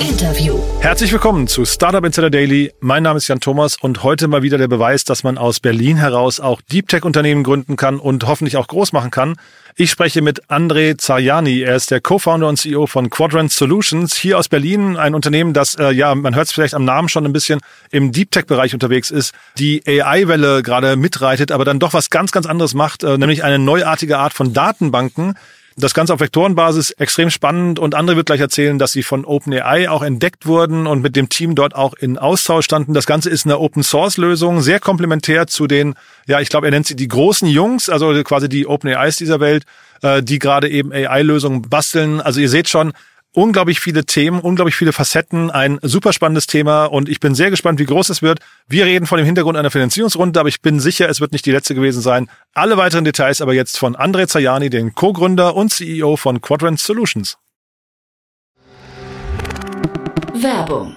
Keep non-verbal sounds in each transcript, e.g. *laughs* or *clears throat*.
Interview. Herzlich willkommen zu Startup Insider Daily. Mein Name ist Jan Thomas und heute mal wieder der Beweis, dass man aus Berlin heraus auch Deep Tech Unternehmen gründen kann und hoffentlich auch groß machen kann. Ich spreche mit André Zajani. Er ist der Co-Founder und CEO von Quadrant Solutions hier aus Berlin. Ein Unternehmen, das, äh, ja, man hört es vielleicht am Namen schon ein bisschen im Deep Tech Bereich unterwegs ist, die AI-Welle gerade mitreitet, aber dann doch was ganz, ganz anderes macht, äh, nämlich eine neuartige Art von Datenbanken, das Ganze auf Vektorenbasis extrem spannend und André wird gleich erzählen, dass sie von OpenAI auch entdeckt wurden und mit dem Team dort auch in Austausch standen. Das Ganze ist eine Open Source Lösung, sehr komplementär zu den, ja, ich glaube, er nennt sie die großen Jungs, also quasi die OpenAIs dieser Welt, äh, die gerade eben AI-Lösungen basteln. Also ihr seht schon, unglaublich viele Themen, unglaublich viele Facetten, ein super spannendes Thema und ich bin sehr gespannt, wie groß es wird. Wir reden von dem Hintergrund einer Finanzierungsrunde, aber ich bin sicher, es wird nicht die letzte gewesen sein. Alle weiteren Details aber jetzt von André Zajani, den Co-Gründer und CEO von Quadrant Solutions. Werbung.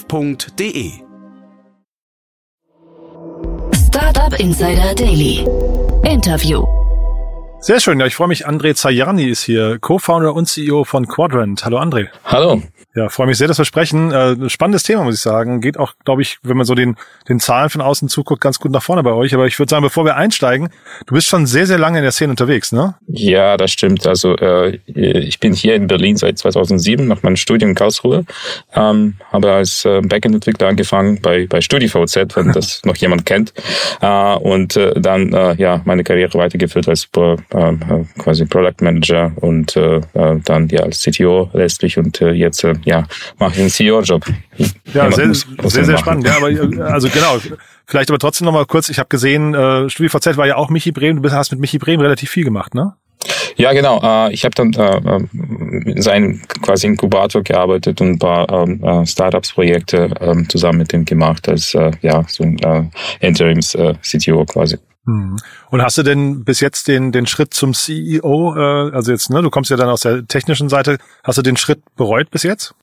startup.de. Startup Insider Daily. Interview. Sehr schön, ja, ich freue mich. André Zajani ist hier, Co-Founder und CEO von Quadrant. Hallo André. Hallo. Ja, freue mich sehr, dass wir sprechen. Äh, spannendes Thema, muss ich sagen. Geht auch, glaube ich, wenn man so den, den Zahlen von außen zuguckt, ganz gut nach vorne bei euch. Aber ich würde sagen, bevor wir einsteigen, du bist schon sehr, sehr lange in der Szene unterwegs, ne? Ja, das stimmt. Also äh, ich bin hier in Berlin seit 2007 nach meinem Studium in Karlsruhe. Ähm, habe als äh, Backend-Entwickler angefangen bei, bei StudiVZ, wenn *laughs* das noch jemand kennt. Äh, und äh, dann äh, ja meine Karriere weitergeführt als äh, quasi Product Manager und äh, äh dann ja als CTO letztlich und äh, jetzt äh, ja, mache ich einen CEO-Job. Ja, sehr, muss, muss sehr, sehr spannend. Ja, aber äh, also genau. Vielleicht aber trotzdem nochmal kurz, ich habe gesehen, äh, StudiVZ war ja auch Michi Brehm, du hast mit Michi Brehm relativ viel gemacht, ne? Ja, genau. Äh, ich habe dann äh, in seinem quasi Inkubator gearbeitet und ein paar ähm, äh, Startups-Projekte ähm, zusammen mit ihm gemacht als ja so ein Interims-CTO quasi. Hm. Und hast du denn bis jetzt den, den Schritt zum CEO, äh, also jetzt, ne, du kommst ja dann aus der technischen Seite, hast du den Schritt bereut bis jetzt?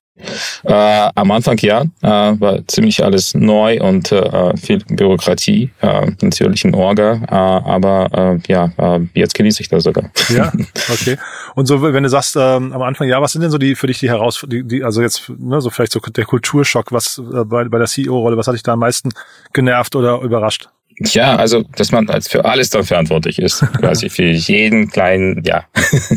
Äh, am Anfang ja, äh, war ziemlich alles neu und äh, viel Bürokratie, äh, natürlich ein Orga, äh, aber äh, ja, äh, jetzt genieße ich das sogar. Ja, *laughs* okay. Und so, wenn du sagst ähm, am Anfang, ja, was sind denn so die für dich die Herausforderungen, die, die, also jetzt, ne, so vielleicht so der Kulturschock, was äh, bei, bei der CEO-Rolle, was hat dich da am meisten genervt oder überrascht? Ja, also, dass man als für alles dann verantwortlich ist. *laughs* Quasi für jeden kleinen, ja,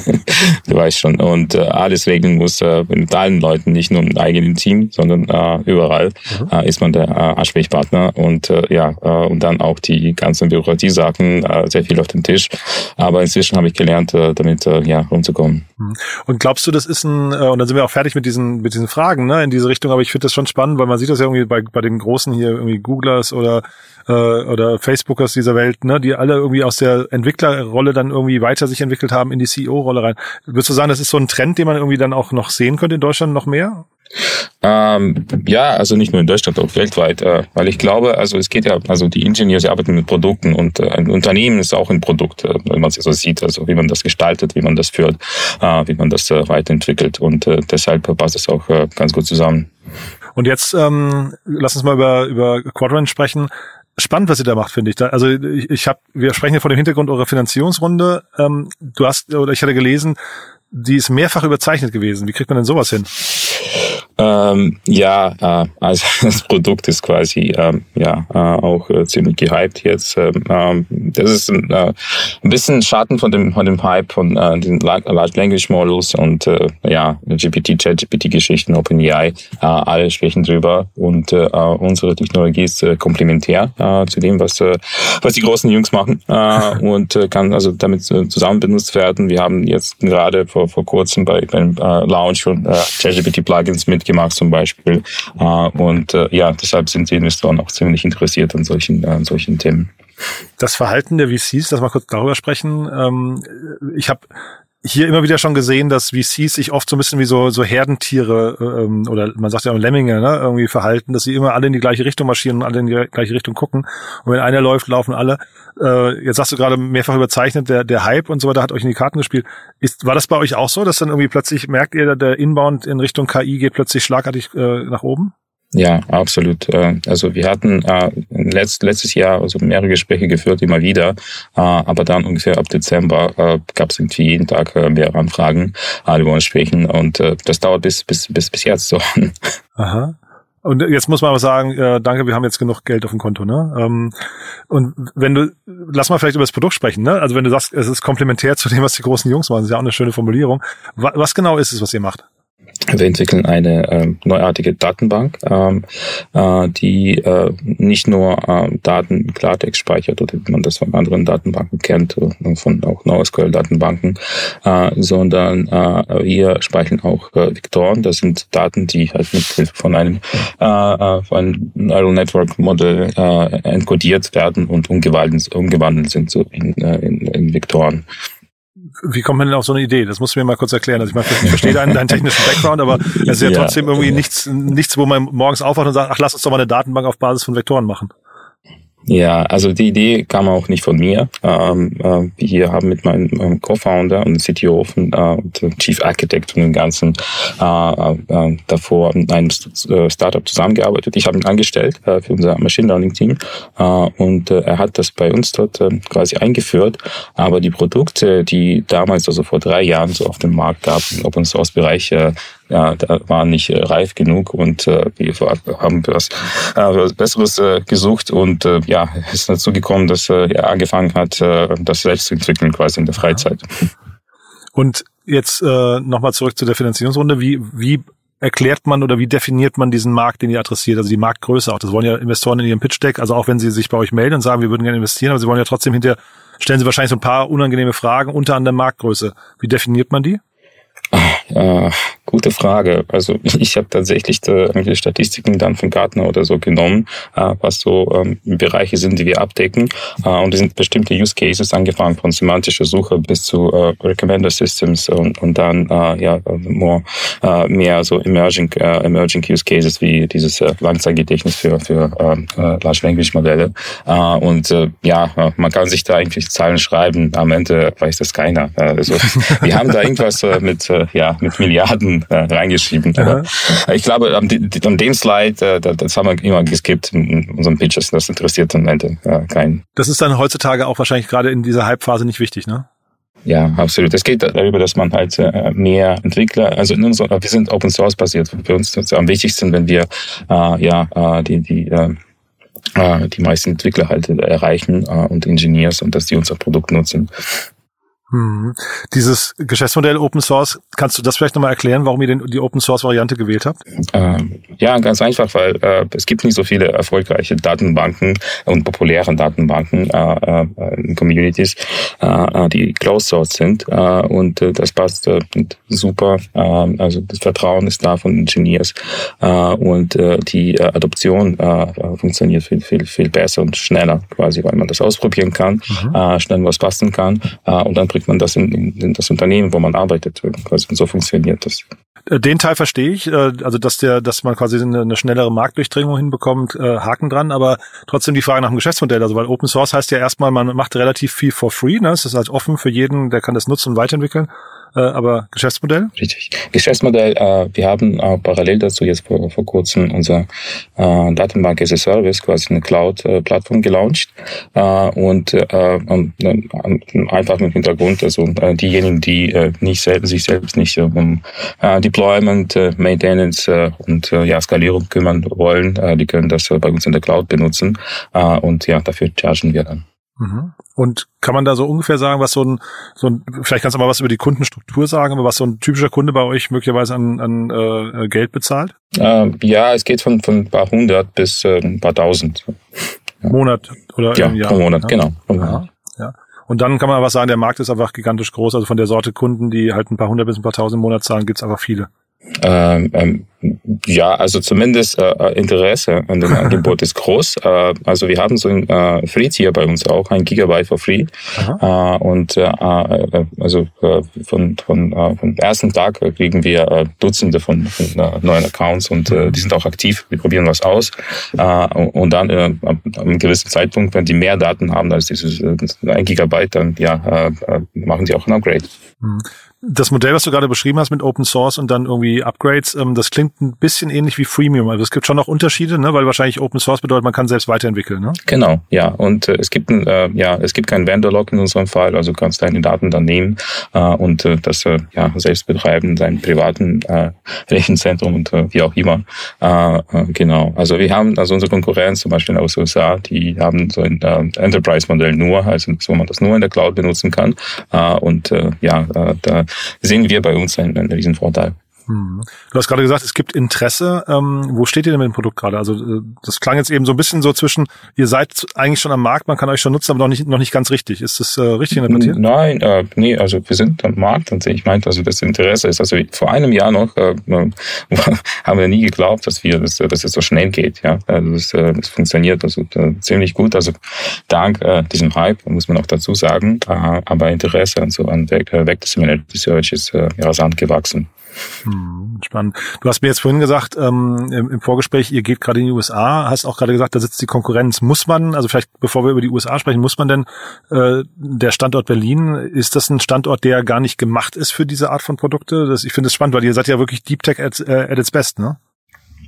*laughs* du weißt schon. Und äh, alles regeln muss äh, mit allen Leuten, nicht nur im eigenen Team, sondern äh, überall mhm. äh, ist man der äh, Ansprechpartner. Und äh, ja, äh, und dann auch die ganzen Bürokratiesachen, äh, sehr viel auf dem Tisch. Aber inzwischen habe ich gelernt, äh, damit äh, ja rumzukommen. Mhm. Und glaubst du, das ist ein, äh, und dann sind wir auch fertig mit diesen, mit diesen Fragen, ne, in diese Richtung, aber ich finde das schon spannend, weil man sieht das ja irgendwie bei, bei den großen hier, irgendwie Googlers oder äh, oder Facebookers dieser Welt, ne, die alle irgendwie aus der Entwicklerrolle dann irgendwie weiter sich entwickelt haben in die CEO-Rolle rein. Würdest du sagen, das ist so ein Trend, den man irgendwie dann auch noch sehen könnte in Deutschland noch mehr? Ähm, ja, also nicht nur in Deutschland, auch weltweit, äh, weil ich glaube, also es geht ja, also die Ingenieure arbeiten mit Produkten und äh, ein Unternehmen ist auch ein Produkt, äh, wenn man es so sieht, also wie man das gestaltet, wie man das führt, äh, wie man das äh, weiterentwickelt und äh, deshalb passt es auch ganz gut zusammen. Und jetzt ähm, lass uns mal über über Quadrant sprechen spannend, was ihr da macht, finde ich. Da, also ich, ich habe, wir sprechen hier vor dem Hintergrund eurer Finanzierungsrunde. Ähm, du hast, oder ich hatte gelesen, die ist mehrfach überzeichnet gewesen. Wie kriegt man denn sowas hin? Ähm, ja, äh, also *laughs* das Produkt ist quasi ähm, ja äh, auch äh, ziemlich gehypt jetzt. Ähm, ähm das ist ein, äh, ein bisschen Schatten von dem von dem Hype von äh, den Large Language Models und äh, ja GPT, ChatGPT Geschichten, OpenAI, äh, alle sprechen drüber und äh, unsere Technologie ist äh, komplementär äh, zu dem, was äh, was die großen Jungs machen äh, und äh, kann also damit äh, zusammen benutzt werden. Wir haben jetzt gerade vor vor kurzem bei beim äh, Launch von äh, ChatGPT Plugins mit gemacht zum Beispiel. Äh, und äh, ja, deshalb sind die Investoren auch ziemlich interessiert an solchen, an solchen Themen. Das Verhalten der VCs, lass mal kurz darüber sprechen. Ähm, ich habe hier immer wieder schon gesehen, dass VCs sich oft so ein bisschen wie so, so Herdentiere ähm, oder man sagt ja auch Lemminge ne, irgendwie verhalten, dass sie immer alle in die gleiche Richtung marschieren und alle in die gleiche Richtung gucken. Und wenn einer läuft, laufen alle. Äh, jetzt sagst du gerade mehrfach überzeichnet, der, der Hype und so weiter hat euch in die Karten gespielt. Ist, war das bei euch auch so, dass dann irgendwie plötzlich merkt ihr, der Inbound in Richtung KI geht plötzlich schlagartig äh, nach oben? Ja, absolut. Äh, also wir hatten äh, letztes Jahr also mehrere Gespräche geführt, immer wieder, äh, aber dann ungefähr ab Dezember gab es irgendwie jeden Tag mehrere Anfragen, die wollen sprechen und das dauert bis bis bis bis jetzt so. *laughs* Aha. Und jetzt muss man aber sagen, äh, danke, wir haben jetzt genug Geld auf dem Konto, ne? Ähm, und wenn du, lass mal vielleicht über das Produkt sprechen, ne? Also wenn du sagst, es ist komplementär zu dem, was die großen Jungs machen, ist ja auch eine schöne Formulierung. Was, was genau ist es, was ihr macht? Wir entwickeln eine äh, neuartige Datenbank, ähm, äh, die äh, nicht nur äh, Daten Klartext speichert oder wie man das von anderen Datenbanken kennt, von auch NoSQL-Datenbanken, äh, sondern äh, wir speichern auch äh, Vektoren. Das sind Daten, die halt mit Hilfe von einem, äh, äh von einem Neural Network Modell äh, encodiert werden und umgewandelt, umgewandelt sind so in, äh, in, in Vektoren wie kommt man denn auf so eine Idee? Das musst du mir mal kurz erklären. Also ich, meine, ich verstehe deinen, deinen technischen Background, aber es ist ja, ja trotzdem irgendwie nichts, nichts, wo man morgens aufwacht und sagt, ach, lass uns doch mal eine Datenbank auf Basis von Vektoren machen. Ja, also die Idee kam auch nicht von mir. Ähm, äh, wir haben mit meinem ähm, Co-Founder und CTO von, äh, und Chief Architect von dem Ganzen äh, äh, davor in einem äh, Startup zusammengearbeitet. Ich habe ihn angestellt äh, für unser Machine Learning Team äh, und äh, er hat das bei uns dort äh, quasi eingeführt. Aber die Produkte, die damals, also vor drei Jahren so auf dem Markt gab, im Open Source Bereich, äh, ja, da waren nicht äh, reif genug und äh, wir haben was, äh, Besseres äh, gesucht und äh, ja, ist dazu gekommen, dass äh, er angefangen hat, äh, das selbst zu entwickeln quasi in der Freizeit. Und jetzt äh, nochmal zurück zu der Finanzierungsrunde. Wie, wie erklärt man oder wie definiert man diesen Markt, den ihr adressiert, also die Marktgröße auch? Das wollen ja Investoren in ihrem Pitch-Deck, also auch wenn sie sich bei euch melden und sagen, wir würden gerne investieren, aber sie wollen ja trotzdem hinterher, stellen sie wahrscheinlich so ein paar unangenehme Fragen, unter anderem Marktgröße. Wie definiert man die? Äh, gute Frage. Also *laughs* ich habe tatsächlich irgendwelche Statistiken dann von Gartner oder so genommen, äh, was so ähm, Bereiche sind, die wir abdecken. Äh, und es sind bestimmte Use Cases, angefangen von semantischer Suche bis zu äh, Recommender Systems und, und dann äh, ja more, äh, mehr so emerging, äh, emerging Use Cases wie dieses Langzeitgedächtnis für, für äh, äh, Large Language Modelle. Und ja, man kann sich da eigentlich Zahlen schreiben. Am Ende weiß das keiner. Also wir haben da irgendwas mit ja mit Milliarden äh, reingeschrieben. Aber ich glaube, an, an dem Slide, äh, das haben wir immer geskippt in unseren Pitches. Das interessiert am Ende äh, keinen. Das ist dann heutzutage auch wahrscheinlich gerade in dieser Hype-Phase nicht wichtig, ne? Ja, absolut. Es geht darüber, dass man halt äh, mehr Entwickler, also in unserer, wir sind Open Source basiert. Für uns ist es am wichtigsten, wenn wir äh, ja äh, die die äh, äh die meisten Entwickler halt erreichen äh, und Engineers und dass die unser Produkt nutzen. Hm. Dieses Geschäftsmodell Open Source, kannst du das vielleicht nochmal erklären, warum ihr denn die Open Source Variante gewählt habt? Ähm, ja, ganz einfach, weil äh, es gibt nicht so viele erfolgreiche Datenbanken und populären Datenbanken äh, äh, in Communities, äh, äh die Closed Source sind äh, und das passt super. Äh, also das Vertrauen ist da von Engineers und die Adoption funktioniert viel viel viel besser und schneller quasi, weil man das ausprobieren kann, mhm. schnell was passen kann und dann kriegt man das in, in, in das Unternehmen, wo man arbeitet. Also so funktioniert das. Äh, den Teil verstehe ich, äh, also dass der, dass man quasi eine, eine schnellere Marktdurchdringung hinbekommt, äh, Haken dran, aber trotzdem die Frage nach dem Geschäftsmodell, also weil Open Source heißt ja erstmal, man macht relativ viel for free, ne? Es ist halt offen für jeden, der kann das nutzen und weiterentwickeln. Äh, aber Geschäftsmodell? Richtig. Geschäftsmodell, äh, wir haben auch parallel dazu jetzt vor, vor kurzem unser äh, Datenbank as a Service, quasi eine Cloud-Plattform gelauncht. Äh, und äh, einfach mit Hintergrund, also äh, diejenigen, die äh, nicht selber, sich selbst nicht äh, um äh, Deployment, äh, Maintenance äh, und äh, ja, Skalierung kümmern wollen, äh, die können das äh, bei uns in der Cloud benutzen. Äh, und ja, dafür chargen wir dann. Mhm. Und kann man da so ungefähr sagen, was so ein, so ein, vielleicht kannst du mal was über die Kundenstruktur sagen, aber was so ein typischer Kunde bei euch möglicherweise an, an äh, Geld bezahlt? Äh, ja, es geht von, von ein paar hundert bis äh, ein paar tausend. Ja. Monat oder ja, Jahr. Pro Monat, ja. genau. Ja. ja. Und dann kann man aber sagen, der Markt ist einfach gigantisch groß. Also von der Sorte Kunden, die halt ein paar hundert bis ein paar tausend im Monat zahlen, gibt's einfach viele. Ähm, ähm, ja, also zumindest äh, äh Interesse an dem *laughs* Angebot ist groß. Äh, also wir haben so ein äh, Free-Tier bei uns auch, ein Gigabyte for free. Äh, und äh, äh, also äh, von, von, äh, vom ersten Tag kriegen wir äh, Dutzende von, von äh, neuen Accounts und äh, die sind auch aktiv. Wir probieren was aus. Äh, und dann äh, ab einem gewissen Zeitpunkt, wenn die mehr Daten haben als dieses äh, ein Gigabyte, dann ja, äh, machen sie auch ein Upgrade. Mhm. Das Modell, was du gerade beschrieben hast mit Open Source und dann irgendwie Upgrades, ähm, das klingt ein bisschen ähnlich wie Freemium. Also es gibt schon noch Unterschiede, ne? weil wahrscheinlich Open Source bedeutet, man kann selbst weiterentwickeln. Ne? Genau, ja. Und äh, es gibt ein, äh, ja, es gibt keinen Vendor-Lock in unserem Fall, also du kannst deine Daten dann nehmen äh, und äh, das äh, ja selbst betreiben, deinen privaten äh, *laughs* Rechenzentrum und äh, wie auch immer. Äh, äh, genau. Also wir haben also unsere Konkurrenz zum Beispiel aus den USA, die haben so ein äh, Enterprise-Modell nur, also wo man das nur in der Cloud benutzen kann. Äh, und äh, ja, äh, da sehen wir bei uns einen, einen riesen Vorteil. Hm. Du hast gerade gesagt, es gibt Interesse. Ähm, wo steht ihr denn mit dem Produkt gerade? Also äh, das klang jetzt eben so ein bisschen so zwischen, ihr seid eigentlich schon am Markt, man kann euch schon nutzen, aber noch nicht, noch nicht ganz richtig. Ist das äh, richtig interpretiert? Nein, äh, nee, also wir sind am Markt und ich meinte, also das Interesse ist, also vor einem Jahr noch äh, *laughs* haben wir nie geglaubt, dass wir, dass, dass es so schnell geht. Ja, also das, äh, das funktioniert also äh, ziemlich gut. Also dank äh, diesem Hype muss man auch dazu sagen, äh, aber Interesse an so an Vector Similarity Research ist äh, rasant gewachsen. Hm, spannend. Du hast mir jetzt vorhin gesagt, ähm, im, im, Vorgespräch, ihr geht gerade in die USA, hast auch gerade gesagt, da sitzt die Konkurrenz. Muss man, also vielleicht bevor wir über die USA sprechen, muss man denn äh, der Standort Berlin, ist das ein Standort, der gar nicht gemacht ist für diese Art von Produkte? Das, ich finde es spannend, weil ihr seid ja wirklich Deep Tech at, äh, at its best, ne?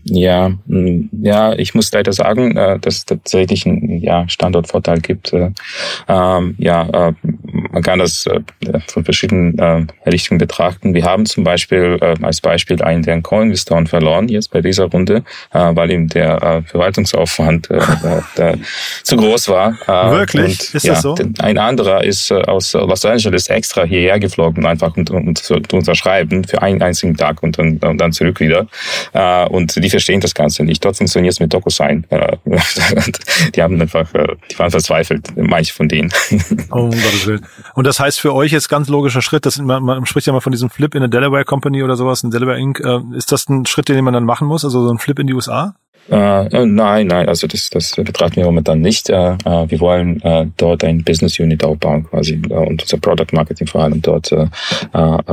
Ja, mm, ja, ich muss leider sagen, äh, dass es tatsächlich einen ja, Standortvorteil gibt. Äh, ähm, ja, man kann das von verschiedenen Richtungen betrachten. Wir haben zum Beispiel als Beispiel einen der Co-Investoren verloren jetzt bei dieser Runde, weil ihm der Verwaltungsaufwand *laughs* zu groß war. Wirklich? Und, ist ja, das so? Ein anderer ist aus Los Angeles extra hierher geflogen, einfach um, um zu unterschreiben für einen einzigen Tag und dann, und dann zurück wieder. Und die verstehen das Ganze nicht. Dort funktioniert es mit DocuSign. Äh, *laughs* die haben einfach, äh, die waren verzweifelt, manche von denen. Oh, um Gottes Willen. Und das heißt für euch jetzt ganz logischer Schritt, das, man, man spricht ja mal von diesem Flip in eine Delaware Company oder sowas, in Delaware Inc. Äh, ist das ein Schritt, den man dann machen muss? Also so ein Flip in die USA? Äh, nein, nein, also das, das betrachten wir momentan nicht. Äh, wir wollen äh, dort ein Business Unit aufbauen quasi äh, und unser Product Marketing vor allem dort äh,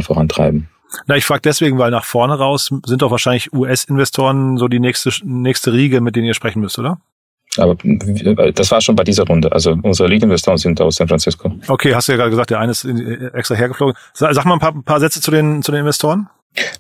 vorantreiben. Na, ich frage deswegen, weil nach vorne raus sind doch wahrscheinlich US-Investoren so die nächste, nächste Riege, mit denen ihr sprechen müsst, oder? Aber das war schon bei dieser Runde. Also unsere Lead-Investoren sind aus San Francisco. Okay, hast du ja gerade gesagt, der eine ist extra hergeflogen. Sag mal ein paar, ein paar Sätze zu den, zu den Investoren.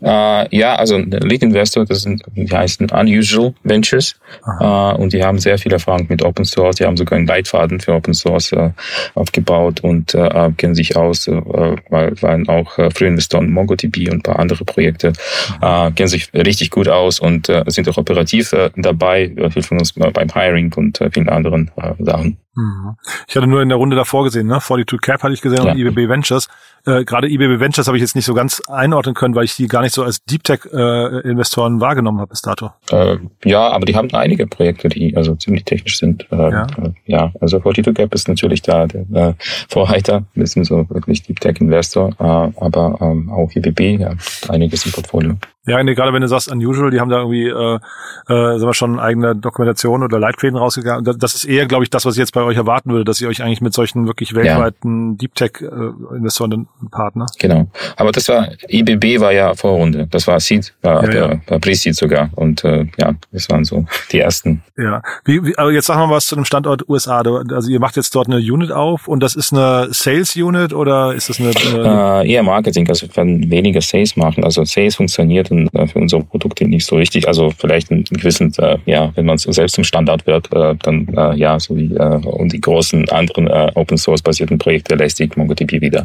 Äh, ja, also Lead Investor, das sind, die heißen Unusual Ventures. Äh, und die haben sehr viel Erfahrung mit Open Source. Die haben sogar einen Leitfaden für Open Source äh, aufgebaut und äh, kennen sich aus, äh, weil waren auch äh, frühe Investoren MongoDB und ein paar andere Projekte, äh, kennen sich richtig gut aus und sind auch operativ dabei, helfen uns beim Hiring und vielen anderen Sachen. Mhm. Ich hatte nur in der Runde davor gesehen, ne? 42 Cap hatte ich gesehen ja. und IBB Ventures. Äh, Gerade IBB Ventures habe ich jetzt nicht so ganz einordnen können, weil ich die gar nicht so als Deep Tech äh, Investoren wahrgenommen habe bis dato. Äh, ja, aber die haben einige Projekte, die also ziemlich technisch sind. Äh, ja. Äh, ja, also 42 Cap ist natürlich da der äh, Vorreiter, wir sind so wirklich Deep Tech Investor, äh, aber ähm, auch IBB, ja, einiges im Portfolio. Ja, nee, gerade wenn du sagst Unusual, die haben da irgendwie, äh, äh, sagen wir schon, eigene Dokumentation oder Leitfäden rausgegangen. Das ist eher, glaube ich, das, was ich jetzt bei euch erwarten würde, dass ihr euch eigentlich mit solchen wirklich weltweiten ja. Deep Tech-Investoren äh, partner. Genau. Aber das war, IBB war ja Vorrunde. Das war Seed, war, ja, ja. war Pre-Seed sogar. Und äh, ja, das waren so die ersten. Ja. Wie, wie, aber jetzt sagen wir mal was zu dem Standort USA. Also ihr macht jetzt dort eine Unit auf und das ist eine Sales-Unit oder ist das eine... eine äh, eher Marketing, also wir werden weniger Sales machen. Also Sales funktioniert äh, für unsere Produkte nicht so richtig. Also vielleicht ein gewissen, äh, ja, wenn man selbst zum Standard wird, äh, dann ja, so wie und die großen anderen Open Source basierten Projekte, Elastic, MongoDB wieder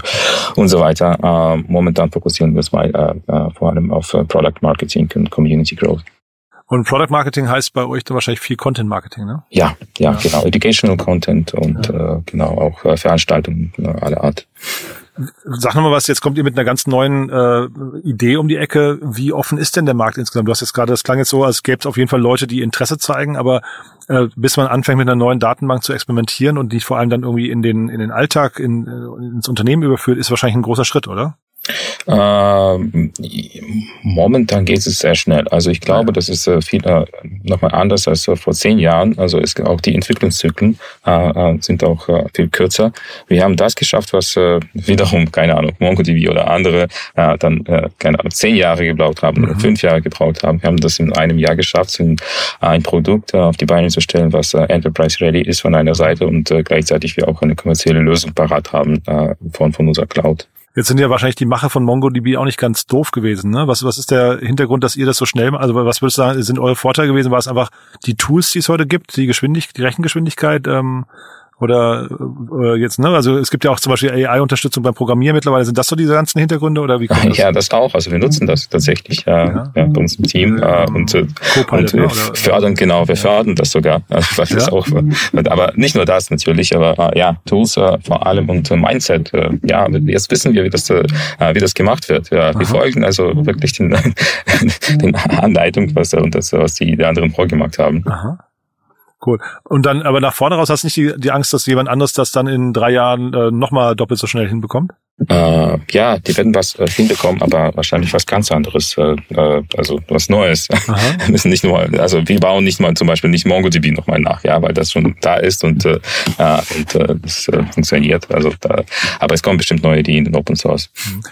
und so weiter. Momentan fokussieren wir uns mal vor allem auf Product Marketing und Community Growth. Und Product Marketing heißt bei euch dann wahrscheinlich viel Content Marketing, ne? Ja, ja, ja. genau. Educational Content und ja. äh, genau auch äh, Veranstaltungen äh, aller Art. Sag nochmal was, jetzt kommt ihr mit einer ganz neuen äh, Idee um die Ecke. Wie offen ist denn der Markt insgesamt? Du hast jetzt gerade, das klang jetzt so, als gäbe es auf jeden Fall Leute, die Interesse zeigen, aber äh, bis man anfängt mit einer neuen Datenbank zu experimentieren und die vor allem dann irgendwie in den, in den Alltag, in, äh, ins Unternehmen überführt, ist wahrscheinlich ein großer Schritt, oder? Ähm, momentan geht es sehr schnell. Also ich glaube, das ist äh, viel äh, nochmal anders als äh, vor zehn Jahren. Also es, auch die Entwicklungszyklen äh, sind auch viel kürzer. Wir haben das geschafft, was wiederum, keine Ahnung, MongoDB oder andere dann, keine Ahnung, zehn Jahre gebraucht haben mhm. oder fünf Jahre gebraucht haben. Wir haben das in einem Jahr geschafft, ein, Produkt auf die Beine zu stellen, was Enterprise Ready ist von einer Seite und gleichzeitig wir auch eine kommerzielle Lösung parat haben von, von unserer Cloud. Jetzt sind ja wahrscheinlich die Macher von MongoDB auch nicht ganz doof gewesen. Ne? Was, was ist der Hintergrund, dass ihr das so schnell, also was würdest du sagen, sind eure Vorteile gewesen? War es einfach die Tools, die es heute gibt, die Geschwindigkeit, die Rechengeschwindigkeit? Ähm, oder äh, jetzt, ne? Also es gibt ja auch zum Beispiel AI-Unterstützung beim Programmieren mittlerweile. Sind das so diese ganzen Hintergründe oder wie kommt *laughs* das? Ja, das auch. Also wir nutzen das tatsächlich äh, ja. Ja, bei uns im Team äh, und, äh, und äh, fördern, genau, wir fördern das sogar. *laughs* Also, weil ja. das auch, aber nicht nur das natürlich, aber äh, ja, Tools äh, vor allem und äh, Mindset. Äh, ja, jetzt wissen wir, wie das, äh, wie das gemacht wird. Ja, wir folgen also wirklich den, *laughs* den Anleitungen, was, und das, was die, die anderen vorgemacht haben. Aha. Cool. Und dann, aber nach vorne raus hast du nicht die, die Angst, dass jemand anderes das dann in drei Jahren äh, nochmal doppelt so schnell hinbekommt? Äh, ja, die werden was äh, hinbekommen, aber wahrscheinlich was ganz anderes, äh, äh also was Neues. wir *laughs* müssen nicht nur, also wir bauen nicht mal zum Beispiel nicht MongoDB nochmal nach, ja, weil das schon da ist und, äh, und äh, das äh, funktioniert. Also, da, aber es kommen bestimmt neue Ideen in Open Source. Mhm.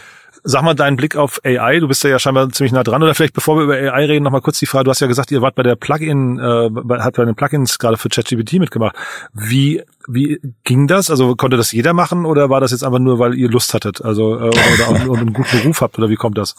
Sag mal deinen Blick auf AI. Du bist ja, ja scheinbar ziemlich nah dran. Oder vielleicht, bevor wir über AI reden, noch mal kurz die Frage. Du hast ja gesagt, ihr wart bei der Plugin, äh, hat bei den Plugins gerade für ChatGPT mitgemacht. Wie wie ging das? Also konnte das jeder machen oder war das jetzt einfach nur, weil ihr Lust hattet? Also äh, oder, oder einen guten Beruf habt oder wie kommt das?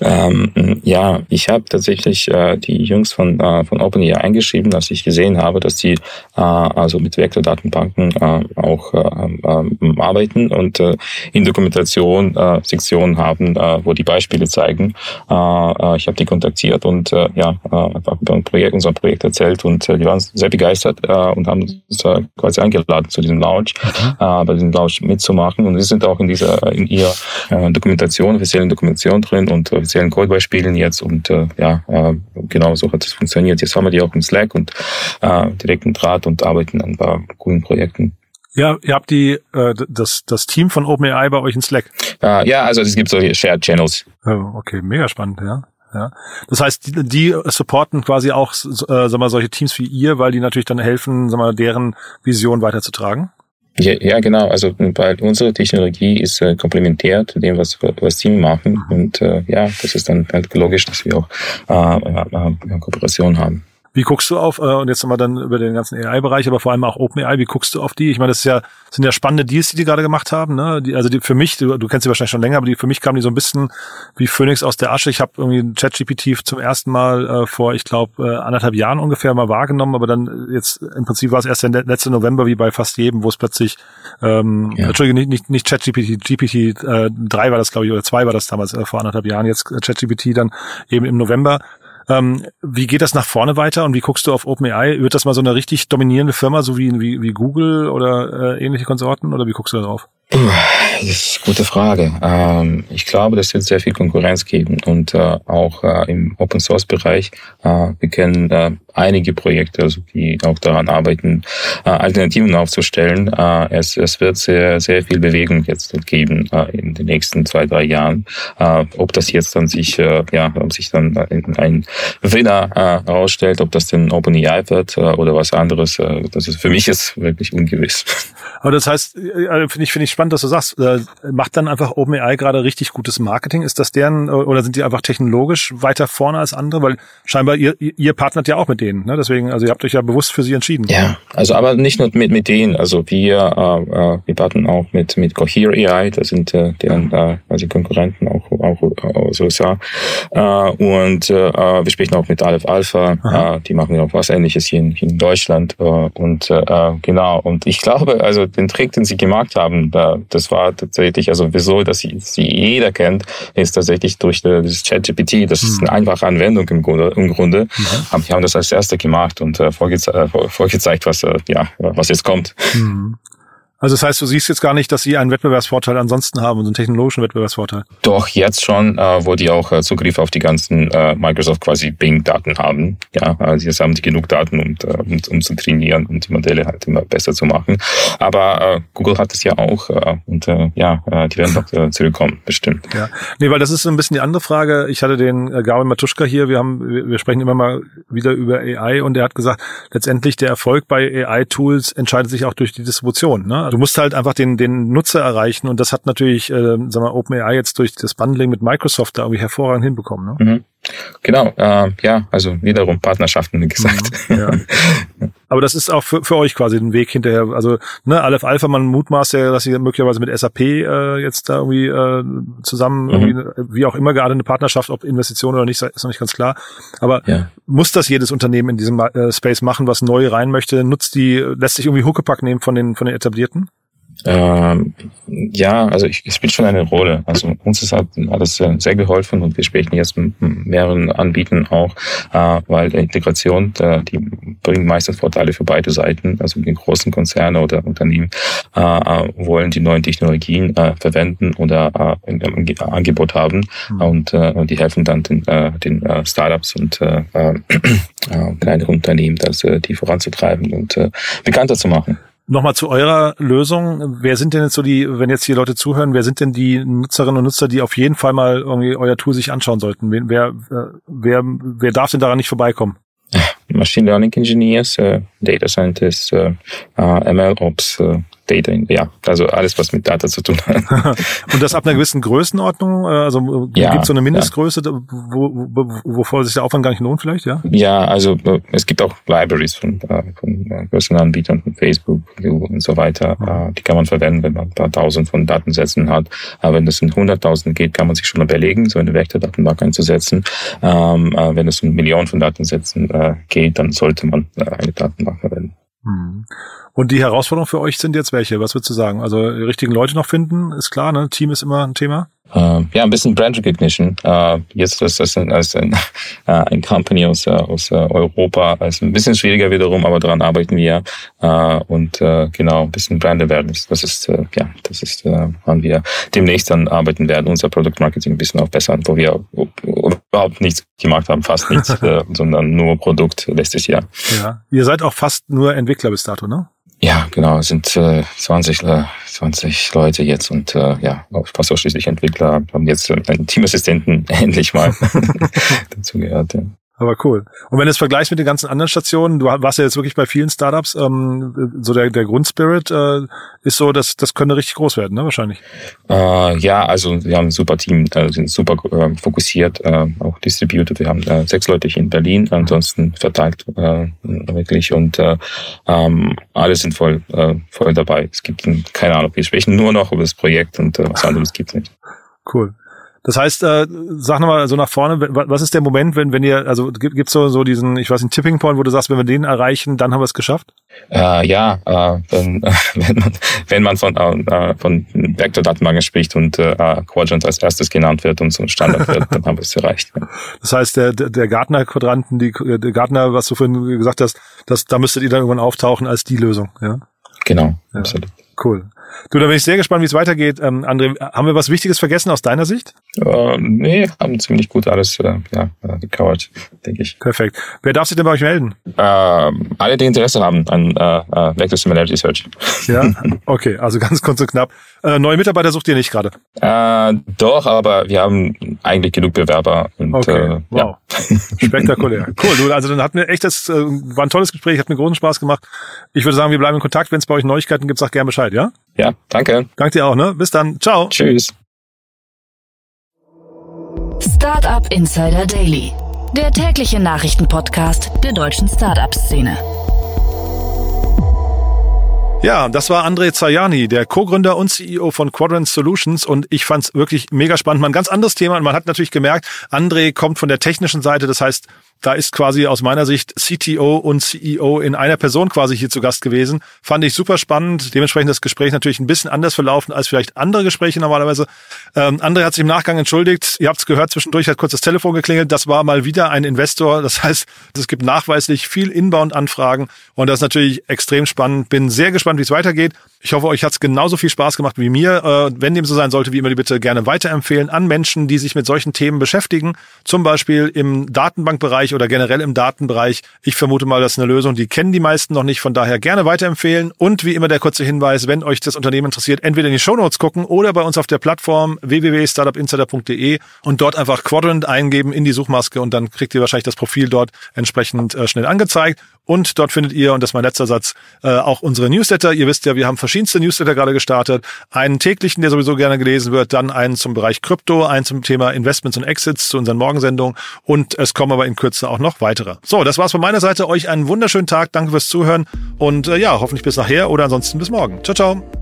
Ähm, ja, ich habe tatsächlich äh, die Jungs von äh, von OpenAI eingeschrieben, als ich gesehen habe, dass die äh, also mit Vektordatenbanken äh, auch äh, äh, arbeiten und äh, in Dokumentation äh, Sektionen haben, äh, wo die Beispiele zeigen. Äh, äh, ich habe die kontaktiert und äh, ja äh, einfach über ein Projekt, unser Projekt erzählt und äh, die waren sehr begeistert äh, und haben uns äh, quasi eingeladen zu diesem Launch, mhm. äh, bei diesem Launch mitzumachen. Und wir sind auch in dieser, in ihrer äh, Dokumentation, offiziellen Dokumentation drin und offiziellen Codebeispielen jetzt. Und äh, ja, äh, genau so hat es funktioniert. Jetzt haben wir die auch im Slack und äh, direkten Draht und arbeiten an ein paar coolen Projekten. Ja, ihr habt die äh, das das Team von OpenAI bei euch in Slack. Uh, ja, also es gibt solche Shared Channels. Oh, okay, mega spannend, ja. Ja. Das heißt, die, die supporten quasi auch, äh, sag mal, solche Teams wie ihr, weil die natürlich dann helfen, sag mal, deren Vision weiterzutragen. Ja, ja, genau. Also weil unsere Technologie ist äh, komplementär zu dem, was was Team machen. Mhm. Und äh, ja, das ist dann halt logisch, dass wir auch äh, äh, äh Kooperation haben. Wie guckst du auf, äh, und jetzt nochmal dann über den ganzen AI-Bereich, aber vor allem auch OpenAI, wie guckst du auf die? Ich meine, das ist ja, sind ja spannende Deals, die die gerade gemacht haben. Ne? Die, also die für mich, du, du kennst sie wahrscheinlich schon länger, aber die für mich kamen die so ein bisschen wie Phoenix aus der Asche. Ich habe irgendwie ChatGPT zum ersten Mal äh, vor, ich glaube, äh, anderthalb Jahren ungefähr mal wahrgenommen, aber dann jetzt im Prinzip war es erst der letzte November, wie bei fast jedem, wo es plötzlich, ähm, ja. Entschuldigung, nicht, nicht, nicht ChatGPT, GPT äh, 3 war das, glaube ich, oder 2 war das damals äh, vor anderthalb Jahren, jetzt äh, ChatGPT dann eben im November ähm, wie geht das nach vorne weiter und wie guckst du auf OpenAI? Wird das mal so eine richtig dominierende Firma, so wie, wie, wie Google oder äh, ähnliche Konsorten oder wie guckst du darauf? Gute Frage. Ähm, ich glaube, das wird sehr viel Konkurrenz geben und äh, auch äh, im Open Source Bereich. Äh, wir kennen einige Projekte, also die auch daran arbeiten, Alternativen aufzustellen. Es, es wird sehr sehr viel Bewegung jetzt geben in den nächsten zwei drei Jahren. Ob das jetzt dann sich ja ob sich dann ein Winner herausstellt, ob das denn OpenAI wird oder was anderes, das ist für mich ist wirklich ungewiss. Aber das heißt, finde ich finde ich spannend, dass du sagst äh, macht dann einfach OpenAI gerade richtig gutes Marketing? Ist das deren oder sind die einfach technologisch weiter vorne als andere? Weil scheinbar ihr, ihr partnert ja auch mit denen. Ne? Deswegen, also ihr habt euch ja bewusst für sie entschieden. Ja, also aber nicht nur mit, mit denen. Also wir, äh, äh wir partnern auch mit, mit Cohere AI, das sind äh, deren äh, also Konkurrenten auch, auch aus USA. Äh, und äh, wir sprechen auch mit Aleph Alpha, äh, die machen ja auch was ähnliches hier in, in Deutschland. Äh, und äh, genau, und ich glaube, also den Trick, den sie gemacht haben, da, das war tatsächlich, also wieso, dass sie, sie jeder kennt, ist tatsächlich durch das ChatGPT. Das ist eine mhm. einfache Anwendung im Grunde. Im Grunde. Mhm. Die haben das als erste gemacht und äh, vorgeze äh, vorgezeigt, was, äh, ja, was jetzt kommt. Mhm. Also das heißt, du siehst jetzt gar nicht, dass sie einen Wettbewerbsvorteil ansonsten haben, so einen technologischen Wettbewerbsvorteil. Doch, jetzt schon, äh, wo die auch äh, Zugriff auf die ganzen äh, Microsoft quasi Bing-Daten haben. Ja, also jetzt haben die genug Daten, um, äh, um, um zu trainieren und die Modelle halt immer besser zu machen. Aber äh, Google hat es ja auch äh, und äh, ja, äh, die werden noch äh, zurückkommen, bestimmt. Ja, nee, weil das ist so ein bisschen die andere Frage. Ich hatte den äh, Gabi Matuschka hier, wir haben, wir, wir sprechen immer mal wieder über AI und er hat gesagt, letztendlich der Erfolg bei AI-Tools entscheidet sich auch durch die Distribution. Ne? Du musst halt einfach den, den Nutzer erreichen und das hat natürlich, äh, sagen wir, OpenAI jetzt durch das Bundling mit Microsoft da irgendwie hervorragend hinbekommen. Ne? Mhm. Genau, äh, ja, also wiederum Partnerschaften, wie gesagt. Mhm, ja. *laughs* Aber das ist auch für, für euch quasi ein Weg hinterher. Also, ne, Aleph Alpha, man mutmaßt ja, dass sie möglicherweise mit SAP äh, jetzt da irgendwie äh, zusammen, mhm. irgendwie, wie auch immer, gerade eine Partnerschaft, ob Investition oder nicht, ist noch nicht ganz klar. Aber ja. muss das jedes Unternehmen in diesem äh, Space machen, was neu rein möchte? Nutzt die, lässt sich irgendwie Huckepack nehmen von den, von den etablierten? Ähm, ja, also ich, es spielt schon eine Rolle. Also uns ist halt alles sehr, sehr geholfen und wir sprechen jetzt mit mehreren Anbietern auch, äh, weil der Integration, die bringt meistens Vorteile für beide Seiten. Also die großen Konzerne oder Unternehmen äh, äh wollen die neuen Technologien äh, verwenden oder äh, ein, ein Angebot haben mhm. und äh, die helfen dann den, äh, den äh, Startups und äh, *clears throat* äh, kleineren Unternehmen, das, äh, die voranzutreiben und äh, bekannter zu machen. Nochmal zu eurer Lösung. Wer sind denn jetzt so die, wenn jetzt hier Leute zuhören, wer sind denn die Nutzerinnen und Nutzer, die auf jeden Fall mal irgendwie euer Tool sich anschauen sollten? Wer, äh, wer, wer darf denn daran nicht vorbeikommen? Machine Learning Engineers, äh, Data Scientists, äh, äh ML Ops, äh, Data, ja, also alles, was mit Data zu tun hat. *laughs* Und das ab einer gewissen Größenordnung? Äh, also ja, gibt es so eine Mindestgröße, ja. wo, wo, wovor sich der Aufwand gar nicht lohnt vielleicht, ja? Ja, also äh, es gibt auch Libraries von, äh, von größeren Anbietern, von Facebook, Google und so weiter. Mhm. Die kann man verwenden, wenn man ein paar tausend von Datensätzen hat. Aber wenn es in hunderttausend geht, kann man sich schon überlegen, so eine Vektordatenbank einzusetzen. Ähm, wenn es um Millionen von Datensätzen geht, dann sollte man eine Datenbank verwenden. Mhm. Und die Herausforderungen für euch sind jetzt welche? Was würdest du sagen? Also die richtigen Leute noch finden, ist klar, ne? Team ist immer ein Thema. Uh, ja, ein bisschen Brand Recognition. Uh, jetzt ist das ein, als ein, uh, *laughs* ein Company aus, aus Europa. Also ein bisschen schwieriger wiederum, aber daran arbeiten wir. und genau, ein bisschen Brand Awareness. Das ist, ja, das ist, wann wir demnächst dann arbeiten werden, unser Product Marketing ein bisschen aufbessern, wo wir überhaupt nichts gemacht haben, fast nichts, *laughs* sondern nur Produkt letztes Jahr. Ja, ihr seid auch fast nur Entwickler bis dato, ne? Ja, genau, es sind äh, 20, äh, 20 Leute jetzt und äh, ja, fast ausschließlich Entwickler, haben jetzt äh, einen Teamassistenten *laughs* endlich mal *laughs* *laughs* dazu gehört. Ja. Aber cool. Und wenn du es vergleichst mit den ganzen anderen Stationen, du warst ja jetzt wirklich bei vielen Startups, ähm, so der, der Grundspirit äh, ist so, dass das könnte richtig groß werden, ne? Wahrscheinlich. Äh, ja, also wir haben ein super Team, äh, sind super äh, fokussiert, äh, auch distributed. Wir haben äh, sechs Leute hier in Berlin, ansonsten verteilt äh, wirklich und äh, ähm, alle sind voll, äh, voll dabei. Es gibt keine Ahnung, wir sprechen nur noch über das Projekt und äh, was anderes gibt es nicht. Cool. Das heißt, äh, sag nochmal so nach vorne, was ist der Moment, wenn, wenn ihr, also gibt es so, so diesen, ich weiß nicht, Tipping Point, wo du sagst, wenn wir den erreichen, dann haben wir es geschafft? Äh, ja, äh, wenn, *laughs* wenn, man, wenn man von, äh, von Vektordatenbanken spricht und äh, Quadrant als erstes genannt wird und zum Standard wird, dann haben wir es erreicht. Das heißt, der, der Gartner-Quadranten, die, der Gartner, was du vorhin gesagt hast, das, da müsstet ihr dann irgendwann auftauchen als die Lösung, ja? Genau, ja. absolut. Cool. Du, da bin ich sehr gespannt, wie es weitergeht. Ähm, André, haben wir was Wichtiges vergessen aus deiner Sicht? Äh, nee, haben ziemlich gut alles äh, ja, äh, gecovert, denke ich. Perfekt. Wer darf sich denn bei euch melden? Äh, alle, die Interesse haben an äh, äh, Vector Similarity Search. Ja, *laughs* okay, also ganz kurz und knapp. Äh, neue Mitarbeiter sucht ihr nicht gerade? Äh, doch, aber wir haben eigentlich genug Bewerber. Und, okay, äh, wow. Ja. *laughs* Spektakulär. Cool, du, also dann hat mir echt das, äh, war ein tolles Gespräch, hat mir großen Spaß gemacht. Ich würde sagen, wir bleiben in Kontakt. Wenn es bei euch Neuigkeiten gibt, sag gerne Bescheid, ja? Ja, danke. Danke dir auch, ne? Bis dann. Ciao. Tschüss. Startup Insider Daily, der tägliche Nachrichtenpodcast der deutschen Startup-Szene. Ja, das war André Zajani, der Co-Gründer und CEO von Quadrant Solutions und ich fand's wirklich mega spannend. Mal ein ganz anderes Thema und man hat natürlich gemerkt, André kommt von der technischen Seite, das heißt, da ist quasi aus meiner Sicht CTO und CEO in einer Person quasi hier zu Gast gewesen. Fand ich super spannend. Dementsprechend das Gespräch natürlich ein bisschen anders verlaufen als vielleicht andere Gespräche normalerweise. Ähm, André hat sich im Nachgang entschuldigt. Ihr habt es gehört, zwischendurch hat kurz das Telefon geklingelt. Das war mal wieder ein Investor. Das heißt, es gibt nachweislich viel Inbound-Anfragen und das ist natürlich extrem spannend. Bin sehr gespannt, wie es weitergeht. Ich hoffe, euch hat es genauso viel Spaß gemacht wie mir. Äh, wenn dem so sein sollte, wie immer, die bitte gerne weiterempfehlen an Menschen, die sich mit solchen Themen beschäftigen. Zum Beispiel im Datenbankbereich oder generell im Datenbereich. Ich vermute mal, das ist eine Lösung, die kennen die meisten noch nicht. Von daher gerne weiterempfehlen. Und wie immer der kurze Hinweis, wenn euch das Unternehmen interessiert, entweder in die Shownotes gucken oder bei uns auf der Plattform www.startupinsider.de und dort einfach Quadrant eingeben in die Suchmaske und dann kriegt ihr wahrscheinlich das Profil dort entsprechend äh, schnell angezeigt. Und dort findet ihr, und das ist mein letzter Satz, äh, auch unsere Newsletter. Ihr wisst ja, wir haben verschiedenste Newsletter gerade gestartet. Einen täglichen, der sowieso gerne gelesen wird, dann einen zum Bereich Krypto, einen zum Thema Investments und Exits zu unseren Morgensendungen. Und es kommen aber in Kürze auch noch weitere. So, das war's von meiner Seite. Euch einen wunderschönen Tag. Danke fürs Zuhören. Und äh, ja, hoffentlich bis nachher oder ansonsten bis morgen. Ciao, ciao.